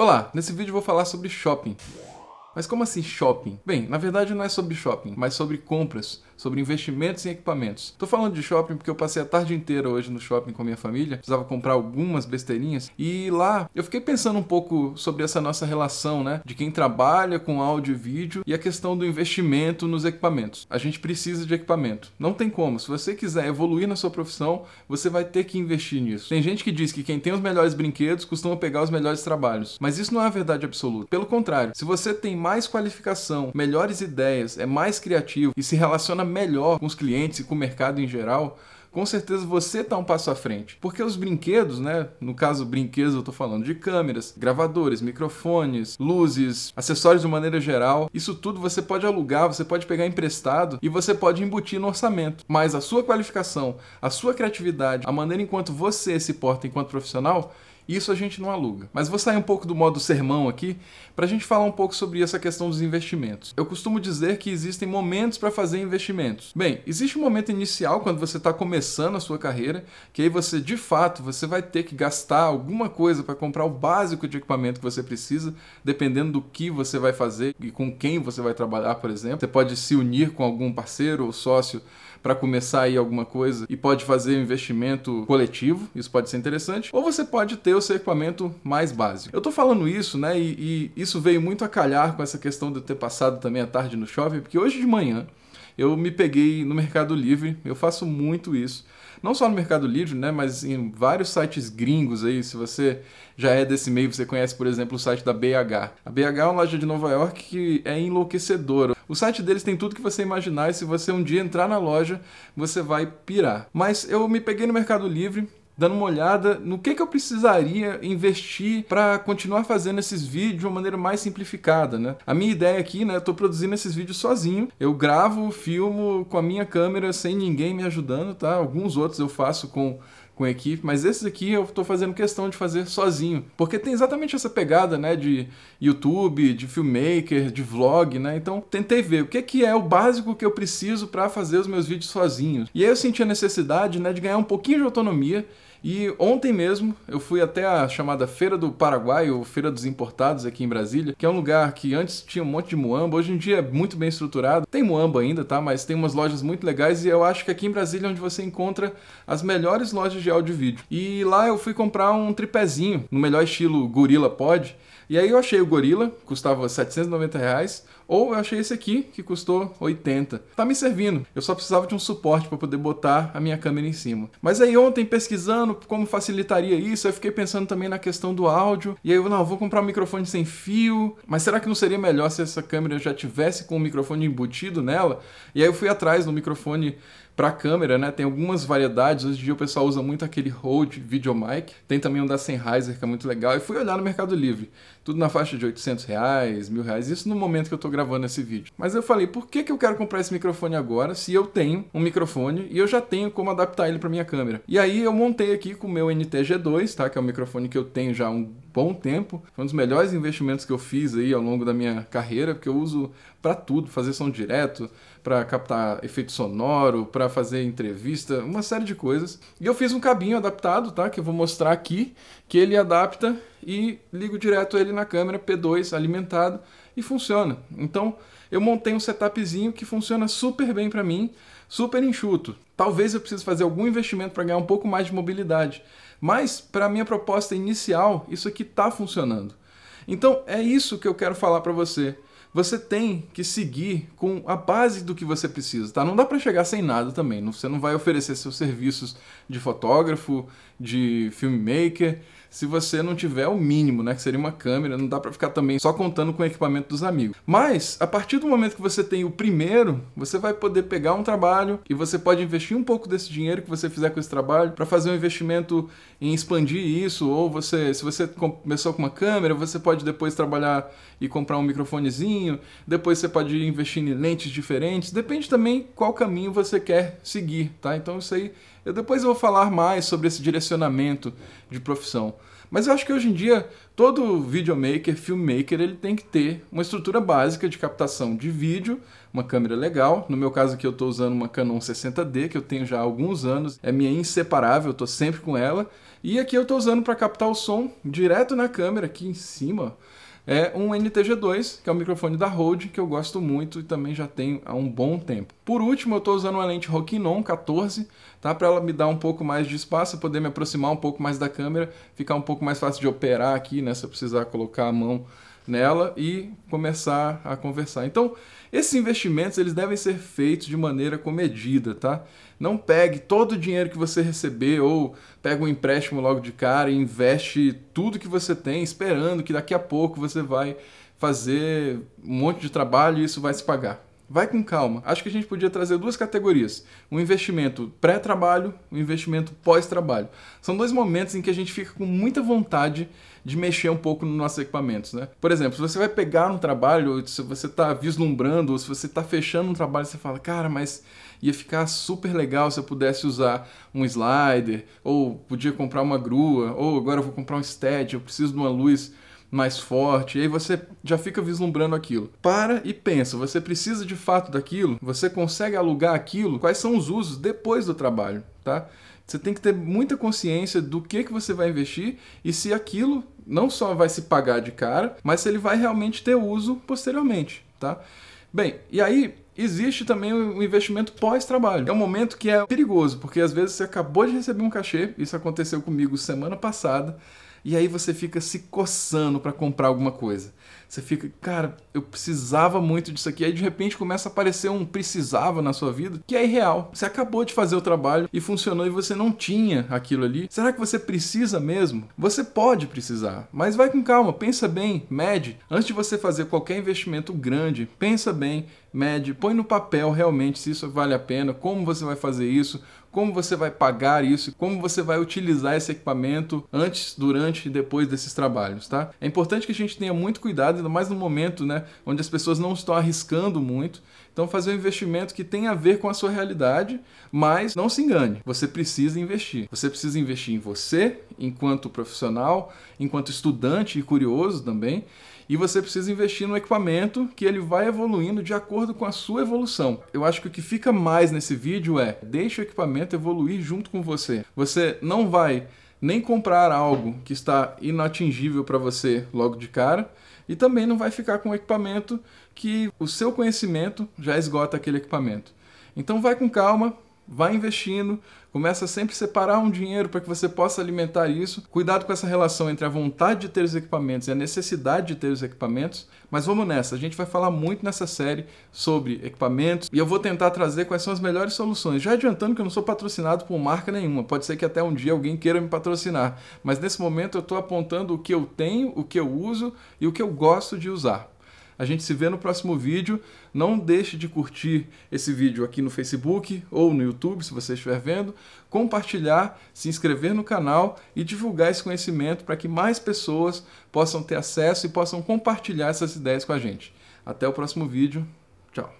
Olá, nesse vídeo vou falar sobre shopping. Mas como assim shopping? Bem, na verdade não é sobre shopping, mas sobre compras, sobre investimentos em equipamentos. Tô falando de shopping porque eu passei a tarde inteira hoje no shopping com a minha família, precisava comprar algumas besteirinhas e lá eu fiquei pensando um pouco sobre essa nossa relação, né, de quem trabalha com áudio e vídeo e a questão do investimento nos equipamentos. A gente precisa de equipamento. Não tem como, se você quiser evoluir na sua profissão, você vai ter que investir nisso. Tem gente que diz que quem tem os melhores brinquedos costuma pegar os melhores trabalhos, mas isso não é a verdade absoluta. Pelo contrário, se você tem mais qualificação, melhores ideias, é mais criativo e se relaciona melhor com os clientes e com o mercado em geral, com certeza você está um passo à frente. Porque os brinquedos, né? No caso, brinquedos, eu estou falando de câmeras, gravadores, microfones, luzes, acessórios de maneira geral. Isso tudo você pode alugar, você pode pegar emprestado e você pode embutir no orçamento. Mas a sua qualificação, a sua criatividade, a maneira enquanto você se porta enquanto profissional, isso a gente não aluga. Mas vou sair um pouco do modo sermão aqui para a gente falar um pouco sobre essa questão dos investimentos. Eu costumo dizer que existem momentos para fazer investimentos. Bem, existe um momento inicial quando você está começando a sua carreira, que aí você de fato você vai ter que gastar alguma coisa para comprar o básico de equipamento que você precisa, dependendo do que você vai fazer e com quem você vai trabalhar, por exemplo. Você pode se unir com algum parceiro ou sócio para começar aí alguma coisa e pode fazer um investimento coletivo, isso pode ser interessante, ou você pode ter o seu equipamento mais básico. Eu tô falando isso, né, e, e isso veio muito a calhar com essa questão de eu ter passado também a tarde no shopping, porque hoje de manhã eu me peguei no Mercado Livre, eu faço muito isso. Não só no Mercado Livre, né, mas em vários sites gringos aí, se você já é desse meio, você conhece, por exemplo, o site da BH. A BH é uma loja de Nova York que é enlouquecedora. O site deles tem tudo que você imaginar e se você um dia entrar na loja, você vai pirar. Mas eu me peguei no Mercado Livre, dando uma olhada no que, que eu precisaria investir para continuar fazendo esses vídeos de uma maneira mais simplificada, né? A minha ideia aqui, né, eu tô produzindo esses vídeos sozinho. Eu gravo, filmo com a minha câmera sem ninguém me ajudando, tá? Alguns outros eu faço com com equipe, mas esses aqui eu estou fazendo questão de fazer sozinho, porque tem exatamente essa pegada, né, de YouTube, de filmmaker, de vlog, né? Então tentei ver o que que é o básico que eu preciso para fazer os meus vídeos sozinho. E aí eu senti a necessidade, né, de ganhar um pouquinho de autonomia e ontem mesmo eu fui até a chamada Feira do Paraguai, ou Feira dos Importados aqui em Brasília, que é um lugar que antes tinha um monte de muamba, hoje em dia é muito bem estruturado. Tem muamba ainda, tá? Mas tem umas lojas muito legais e eu acho que aqui em Brasília é onde você encontra as melhores lojas de áudio e vídeo. E lá eu fui comprar um tripézinho, no melhor estilo Gorilla Pod. E aí eu achei o Gorilla, custava 790 reais, ou eu achei esse aqui, que custou 80. Tá me servindo. Eu só precisava de um suporte para poder botar a minha câmera em cima. Mas aí ontem, pesquisando como facilitaria isso, eu fiquei pensando também na questão do áudio. E aí eu, não, vou comprar um microfone sem fio. Mas será que não seria melhor se essa câmera já tivesse com o microfone embutido nela? E aí eu fui atrás do microfone para câmera, né? Tem algumas variedades. Hoje em dia o pessoal usa muito aquele Rode Videomic. Tem também um da Sennheiser que é muito legal. E fui olhar no Mercado Livre. Tudo na faixa de 800 reais, mil reais. Isso no momento que eu estou gravando esse vídeo. Mas eu falei, por que, que eu quero comprar esse microfone agora se eu tenho um microfone e eu já tenho como adaptar ele para minha câmera? E aí eu montei aqui com o meu NT-G2, tá? Que é o microfone que eu tenho já há um bom tempo. Foi um dos melhores investimentos que eu fiz aí ao longo da minha carreira, porque eu uso para tudo, fazer som direto, para captar efeito sonoro, para fazer entrevista, uma série de coisas. E eu fiz um cabinho adaptado, tá? Que eu vou mostrar aqui, que ele adapta e ligo direto ele na câmera P2 alimentado e funciona. Então, eu montei um setupzinho que funciona super bem para mim, super enxuto. Talvez eu precise fazer algum investimento para ganhar um pouco mais de mobilidade, mas para minha proposta inicial, isso aqui está funcionando. Então, é isso que eu quero falar para você você tem que seguir com a base do que você precisa, tá? Não dá para chegar sem nada também. Você não vai oferecer seus serviços de fotógrafo, de filmmaker, se você não tiver o mínimo, né, que seria uma câmera, não dá para ficar também só contando com o equipamento dos amigos. Mas a partir do momento que você tem o primeiro, você vai poder pegar um trabalho e você pode investir um pouco desse dinheiro que você fizer com esse trabalho para fazer um investimento em expandir isso, ou você, se você começou com uma câmera, você pode depois trabalhar e comprar um microfonezinho, depois você pode investir em lentes diferentes, depende também qual caminho você quer seguir, tá? Então isso aí eu depois vou falar mais sobre esse direcionamento de profissão. Mas eu acho que hoje em dia Todo videomaker, filmmaker, ele tem que ter uma estrutura básica de captação de vídeo, uma câmera legal. No meu caso aqui eu estou usando uma Canon 60D, que eu tenho já há alguns anos, é minha inseparável, eu estou sempre com ela. E aqui eu estou usando para captar o som direto na câmera, aqui em cima é um NTG2, que é o microfone da Rode, que eu gosto muito e também já tenho há um bom tempo. Por último, eu estou usando uma lente Rokinon 14, tá? para ela me dar um pouco mais de espaço, poder me aproximar um pouco mais da câmera, ficar um pouco mais fácil de operar aqui, né? se eu precisar colocar a mão nela e começar a conversar. Então, esses investimentos eles devem ser feitos de maneira comedida, tá? Não pegue todo o dinheiro que você receber ou pega um empréstimo logo de cara e investe tudo que você tem esperando que daqui a pouco você vai fazer um monte de trabalho e isso vai se pagar. Vai com calma. Acho que a gente podia trazer duas categorias: um investimento pré-trabalho, um investimento pós-trabalho. São dois momentos em que a gente fica com muita vontade de mexer um pouco nos nossos equipamentos, né? Por exemplo, se você vai pegar um trabalho, se você está vislumbrando, ou se você está fechando um trabalho, você fala, cara, mas ia ficar super legal se eu pudesse usar um slider, ou podia comprar uma grua, ou agora eu vou comprar um stead, eu preciso de uma luz mais forte, e aí você já fica vislumbrando aquilo. Para e pensa, você precisa de fato daquilo? Você consegue alugar aquilo? Quais são os usos depois do trabalho, tá? Você tem que ter muita consciência do que, que você vai investir e se aquilo não só vai se pagar de cara, mas se ele vai realmente ter uso posteriormente, tá? Bem, e aí existe também o investimento pós-trabalho. É um momento que é perigoso, porque às vezes você acabou de receber um cachê, isso aconteceu comigo semana passada, e aí você fica se coçando para comprar alguma coisa. Você fica, cara, eu precisava muito disso aqui. Aí de repente começa a aparecer um precisava na sua vida que é irreal. Você acabou de fazer o trabalho e funcionou e você não tinha aquilo ali. Será que você precisa mesmo? Você pode precisar, mas vai com calma, pensa bem, mede. Antes de você fazer qualquer investimento grande, pensa bem, mede, põe no papel realmente se isso vale a pena, como você vai fazer isso, como você vai pagar isso, como você vai utilizar esse equipamento antes, durante e depois desses trabalhos, tá? É importante que a gente tenha muito cuidado, ainda mais no momento, né, onde as pessoas não estão arriscando muito. Então, fazer um investimento que tenha a ver com a sua realidade, mas não se engane, você precisa investir. Você precisa investir em você, enquanto profissional, enquanto estudante e curioso também, e você precisa investir no equipamento que ele vai evoluindo de acordo com a sua evolução. Eu acho que o que fica mais nesse vídeo é deixe o equipamento evoluir junto com você. Você não vai nem comprar algo que está inatingível para você logo de cara e também não vai ficar com um equipamento que o seu conhecimento já esgota aquele equipamento. Então vai com calma, vai investindo, começa a sempre separar um dinheiro para que você possa alimentar isso. Cuidado com essa relação entre a vontade de ter os equipamentos e a necessidade de ter os equipamentos. Mas vamos nessa, a gente vai falar muito nessa série sobre equipamentos e eu vou tentar trazer quais são as melhores soluções. Já adiantando que eu não sou patrocinado por marca nenhuma, pode ser que até um dia alguém queira me patrocinar, mas nesse momento eu estou apontando o que eu tenho, o que eu uso e o que eu gosto de usar. A gente se vê no próximo vídeo. Não deixe de curtir esse vídeo aqui no Facebook ou no YouTube, se você estiver vendo, compartilhar, se inscrever no canal e divulgar esse conhecimento para que mais pessoas possam ter acesso e possam compartilhar essas ideias com a gente. Até o próximo vídeo. Tchau.